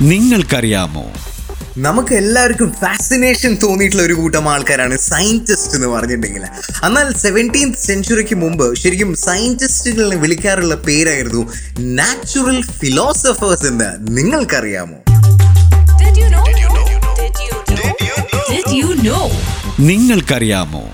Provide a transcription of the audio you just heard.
നിങ്ങൾക്കറിയാമോ? നമുക്ക് എല്ലാവർക്കും ഫാസിനേഷൻ തോന്നിയിട്ടുള്ള ഒരു കൂട്ടം ആൾക്കാരാണ് സയന്റിസ്റ്റ് എന്ന് പറഞ്ഞിട്ടുണ്ടെങ്കിൽ. എന്നാൽ സെവന്റീൻത് സെഞ്ചുറിക്ക് മുമ്പ് ശരിക്കും സയന്റിസ്റ്റുകളെ വിളിക്കാറുള്ള പേരായിരുന്നു നാച്ചുറൽ ഫിലോസഫേഴ്സ് എന്ന്. നിങ്ങൾക്കറിയാമോ? നിങ്ങൾക്കറിയാമോ?